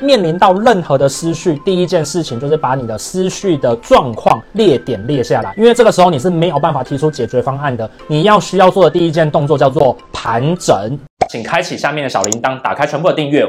面临到任何的思绪，第一件事情就是把你的思绪的状况列点列下来，因为这个时候你是没有办法提出解决方案的。你要需要做的第一件动作叫做盘整，请开启下面的小铃铛，打开全部的订阅。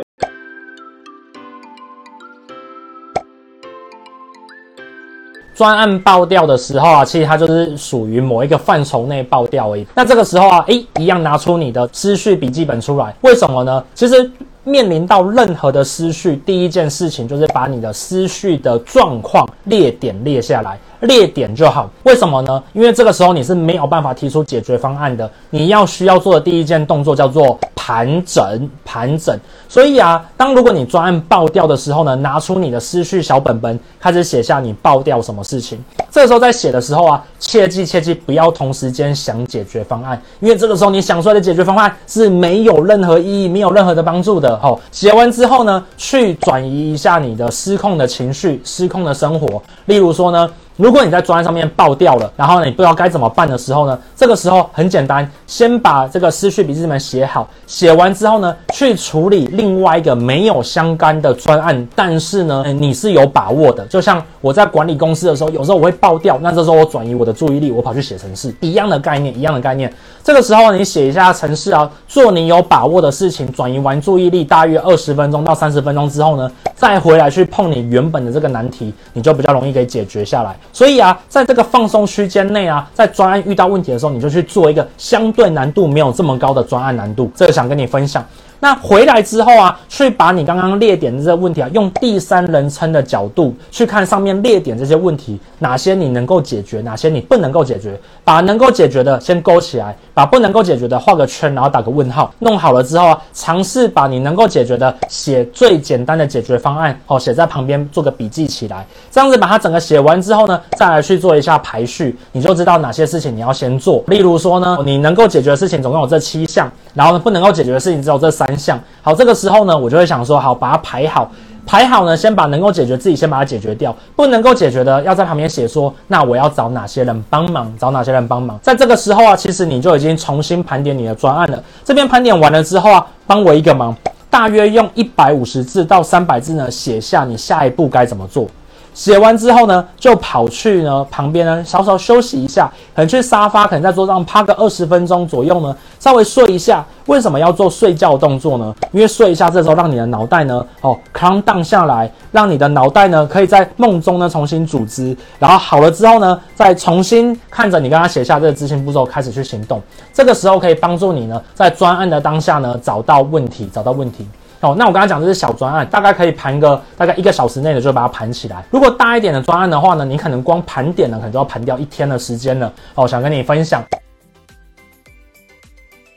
专案爆掉的时候啊，其实它就是属于某一个范畴内爆掉而已。那这个时候啊，诶，一样拿出你的思绪笔记本出来，为什么呢？其实。面临到任何的思绪，第一件事情就是把你的思绪的状况列点列下来，列点就好。为什么呢？因为这个时候你是没有办法提出解决方案的。你要需要做的第一件动作叫做盘整，盘整。所以啊，当如果你专案爆掉的时候呢，拿出你的思绪小本本，开始写下你爆掉什么事情。这时候在写的时候啊，切记切记不要同时间想解决方案，因为这个时候你想出来的解决方案是没有任何意义、没有任何的帮助的。吼，写完之后呢，去转移一下你的失控的情绪、失控的生活。例如说呢。如果你在专案上面爆掉了，然后呢，你不知道该怎么办的时候呢，这个时候很简单，先把这个思绪笔记本写好，写完之后呢，去处理另外一个没有相干的专案，但是呢，你是有把握的。就像我在管理公司的时候，有时候我会爆掉，那这时候我转移我的注意力，我跑去写程式，一样的概念，一样的概念。这个时候你写一下程式啊，做你有把握的事情，转移完注意力，大约二十分钟到三十分钟之后呢，再回来去碰你原本的这个难题，你就比较容易给解决下来。所以啊，在这个放松区间内啊，在专案遇到问题的时候，你就去做一个相对难度没有这么高的专案难度。这个想跟你分享。那回来之后啊，去把你刚刚列点的这个问题啊，用第三人称的角度去看上面列点这些问题，哪些你能够解决，哪些你不能够解决，把能够解决的先勾起来，把不能够解决的画个圈，然后打个问号。弄好了之后啊，尝试把你能够解决的写最简单的解决方案，哦，写在旁边做个笔记起来。这样子把它整个写完之后呢，再来去做一下排序，你就知道哪些事情你要先做。例如说呢，你能够解决的事情总共有这七项，然后呢，不能够解决的事情只有这三。三项好，这个时候呢，我就会想说，好，把它排好，排好呢，先把能够解决自己先把它解决掉，不能够解决的，要在旁边写说，那我要找哪些人帮忙，找哪些人帮忙。在这个时候啊，其实你就已经重新盘点你的专案了。这边盘点完了之后啊，帮我一个忙，大约用一百五十字到三百字呢，写下你下一步该怎么做。写完之后呢，就跑去呢旁边呢稍稍休息一下，可能去沙发，可能在桌上趴个二十分钟左右呢，稍微睡一下。为什么要做睡觉动作呢？因为睡一下，这时候让你的脑袋呢，哦，calm down 下来，让你的脑袋呢可以在梦中呢重新组织，然后好了之后呢，再重新看着你刚刚写下这个执行步骤开始去行动。这个时候可以帮助你呢在专案的当下呢找到问题，找到问题。哦，那我刚才讲的是小专案，大概可以盘个大概一个小时内的就把它盘起来。如果大一点的专案的话呢，你可能光盘点呢，可能就要盘掉一天的时间了。哦，想跟你分享。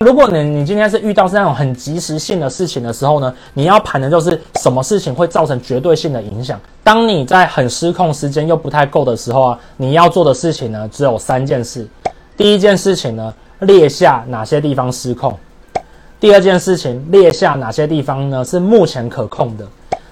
如果你你今天是遇到是那种很即时性的事情的时候呢，你要盘的就是什么事情会造成绝对性的影响。当你在很失控、时间又不太够的时候啊，你要做的事情呢只有三件事。第一件事情呢，列下哪些地方失控。第二件事情，列下哪些地方呢是目前可控的。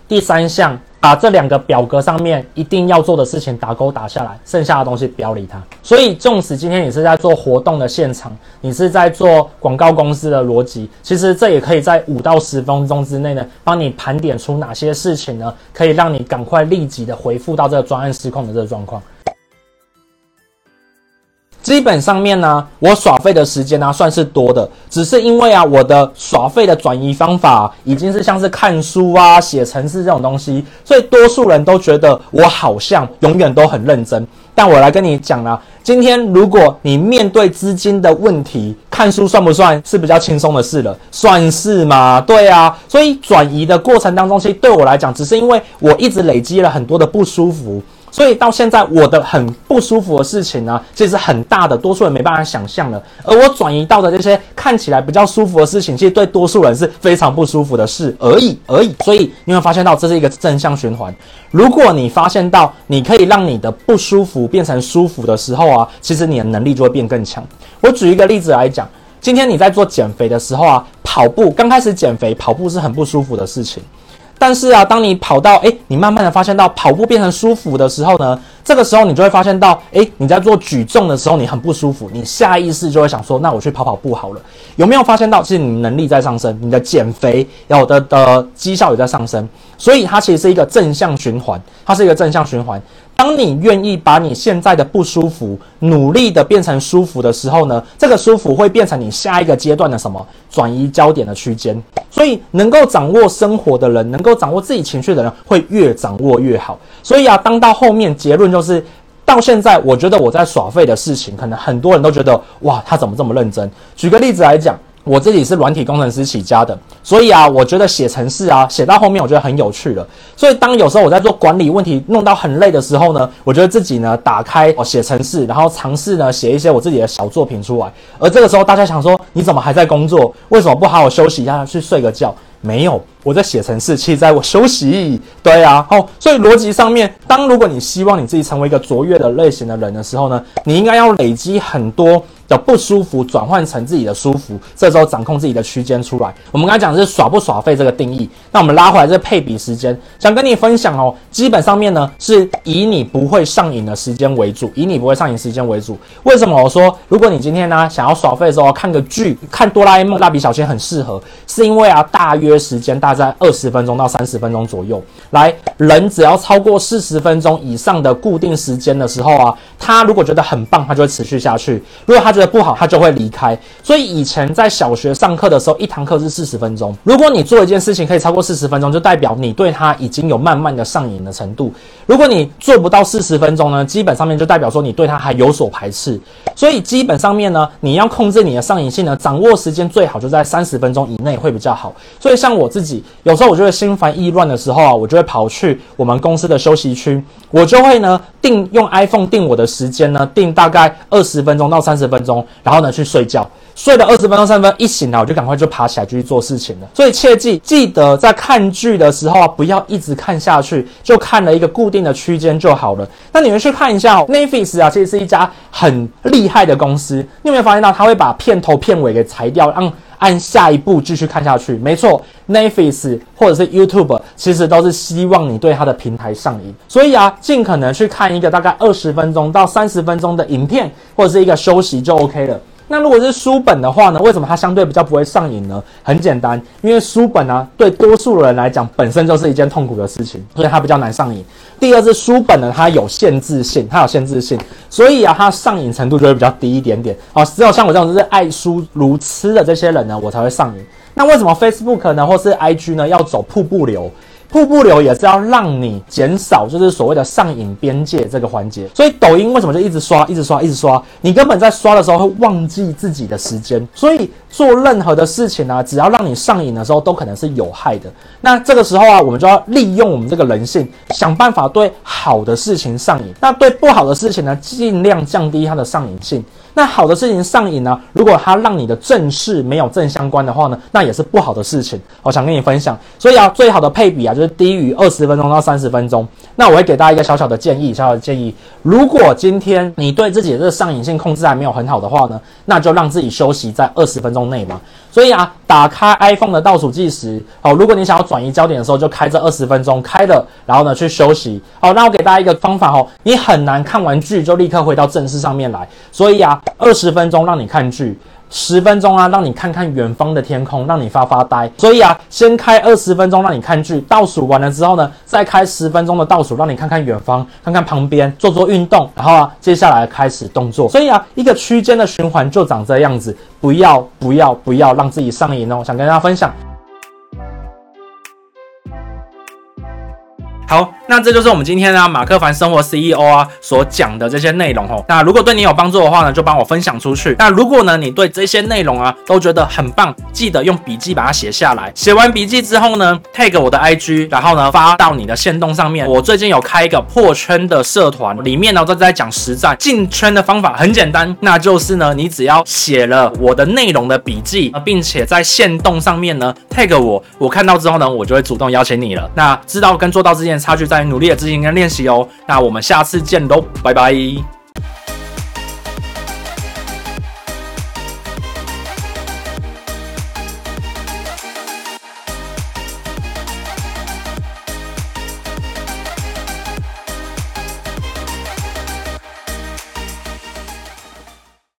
第三项，把这两个表格上面一定要做的事情打勾打下来，剩下的东西不要理它。所以，纵使今天你是在做活动的现场，你是在做广告公司的逻辑，其实这也可以在五到十分钟之内呢，帮你盘点出哪些事情呢，可以让你赶快立即的回复到这个专案失控的这个状况。基本上面呢，我耍废的时间呢算是多的，只是因为啊，我的耍废的转移方法已经是像是看书啊、写程式这种东西，所以多数人都觉得我好像永远都很认真。但我来跟你讲啦，今天如果你面对资金的问题，看书算不算是比较轻松的事了？算是吗？对啊，所以转移的过程当中，其实对我来讲，只是因为我一直累积了很多的不舒服。所以到现在，我的很不舒服的事情呢，其实很大的，多数人没办法想象的。而我转移到的这些看起来比较舒服的事情，其实对多数人是非常不舒服的事而已而已。所以你会发现到这是一个正向循环。如果你发现到你可以让你的不舒服变成舒服的时候啊，其实你的能力就会变更强。我举一个例子来讲，今天你在做减肥的时候啊，跑步刚开始减肥，跑步是很不舒服的事情。但是啊，当你跑到诶，你慢慢的发现到跑步变成舒服的时候呢，这个时候你就会发现到，诶，你在做举重的时候你很不舒服，你下意识就会想说，那我去跑跑步好了。有没有发现到，其实你能力在上升，你的减肥有的的绩效也在上升，所以它其实是一个正向循环，它是一个正向循环。当你愿意把你现在的不舒服努力的变成舒服的时候呢，这个舒服会变成你下一个阶段的什么转移焦点的区间。所以能够掌握生活的人，能够掌握自己情绪的人，会越掌握越好。所以啊，当到后面结论就是，到现在我觉得我在耍废的事情，可能很多人都觉得哇，他怎么这么认真？举个例子来讲。我自己是软体工程师起家的，所以啊，我觉得写程式啊，写到后面我觉得很有趣了。所以当有时候我在做管理问题弄到很累的时候呢，我觉得自己呢打开写程式，然后尝试呢写一些我自己的小作品出来。而这个时候大家想说，你怎么还在工作？为什么不好好休息一下去睡个觉？没有，我在写程式，其实在我休息。对啊，哦，所以逻辑上面，当如果你希望你自己成为一个卓越的类型的人的时候呢，你应该要累积很多。的不舒服转换成自己的舒服，这时候掌控自己的区间出来。我们刚才讲的是耍不耍废这个定义，那我们拉回来这配比时间，想跟你分享哦。基本上面呢，是以你不会上瘾的时间为主，以你不会上瘾时间为主。为什么我说，如果你今天呢想要耍废的时候看个剧，看哆啦 A 梦、蜡笔小新很适合，是因为啊大约时间大概二十分钟到三十分钟左右。来，人只要超过四十分钟以上的固定时间的时候啊，他如果觉得很棒，他就会持续下去。如果他觉得不好，他就会离开。所以以前在小学上课的时候，一堂课是四十分钟。如果你做一件事情可以超过四十分钟，就代表你对他已经有慢慢的上瘾的程度。如果你做不到四十分钟呢，基本上面就代表说你对他还有所排斥。所以基本上面呢，你要控制你的上瘾性呢，掌握时间最好就在三十分钟以内会比较好。所以像我自己，有时候我就会心烦意乱的时候啊，我就会跑去我们公司的休息区，我就会呢定用 iPhone 定我的时间呢，定大概二十分钟到三十分钟。然后呢，去睡觉，睡了二十分钟、三十分钟，一醒来我就赶快就爬起来继续做事情了。所以切记，记得在看剧的时候啊，不要一直看下去，就看了一个固定的区间就好了。那你们去看一下哦，Netflix 啊，其实是一家很厉害的公司。你有没有发现到，他会把片头片尾给裁掉，让按下一步继续看下去？没错，Netflix 或者是 YouTube，其实都是希望你对它的平台上瘾。所以啊，尽可能去看一个大概二十分钟到三十分钟的影片，或者是一个休息就 OK 了。那如果是书本的话呢？为什么它相对比较不会上瘾呢？很简单，因为书本呢、对多数人来讲本身就是一件痛苦的事情，所以它比较难上瘾。第二是书本呢，它有限制性，它有限制性，所以啊，它上瘾程度就会比较低一点点。哦，只有像我这种就是爱书如痴的这些人呢，我才会上瘾。那为什么 Facebook 呢，或是 IG 呢，要走瀑布流？瀑布流也是要让你减少，就是所谓的上瘾边界这个环节。所以抖音为什么就一直刷、一直刷、一直刷？你根本在刷的时候会忘记自己的时间。所以做任何的事情呢、只要让你上瘾的时候，都可能是有害的。那这个时候啊，我们就要利用我们这个人性，想办法对好的事情上瘾。那对不好的事情呢，尽量降低它的上瘾性。那好的事情上瘾呢，如果它让你的正事没有正相关的话呢，那也是不好的事情。我想跟你分享，所以啊，最好的配比啊，就是低于二十分钟到三十分钟。那我会给大家一个小小的建议，小小的建议，如果今天你对自己的这个上瘾性控制还没有很好的话呢，那就让自己休息在二十分钟内嘛。所以啊，打开 iPhone 的倒数计时，哦，如果你想要转移焦点的时候，就开这二十分钟，开了，然后呢去休息。好，那我给大家一个方法哦，你很难看完剧就立刻回到正事上面来，所以啊，二十分钟让你看剧。十分钟啊，让你看看远方的天空，让你发发呆。所以啊，先开二十分钟让你看剧，倒数完了之后呢，再开十分钟的倒数，让你看看远方，看看旁边，做做运动。然后啊，接下来开始动作。所以啊，一个区间的循环就长这样子，不要不要不要让自己上瘾哦。想跟大家分享。好，那这就是我们今天呢马克凡生活 CEO 啊所讲的这些内容哦。那如果对你有帮助的话呢，就帮我分享出去。那如果呢你对这些内容啊都觉得很棒，记得用笔记把它写下来。写完笔记之后呢，tag 我的 IG，然后呢发到你的线动上面。我最近有开一个破圈的社团，里面呢都在讲实战进圈的方法，很简单，那就是呢你只要写了我的内容的笔记，并且在线动上面呢 tag 我，我看到之后呢，我就会主动邀请你了。那知道跟做到之间。差距在于努力的执行跟练习哦。那我们下次见喽，拜拜。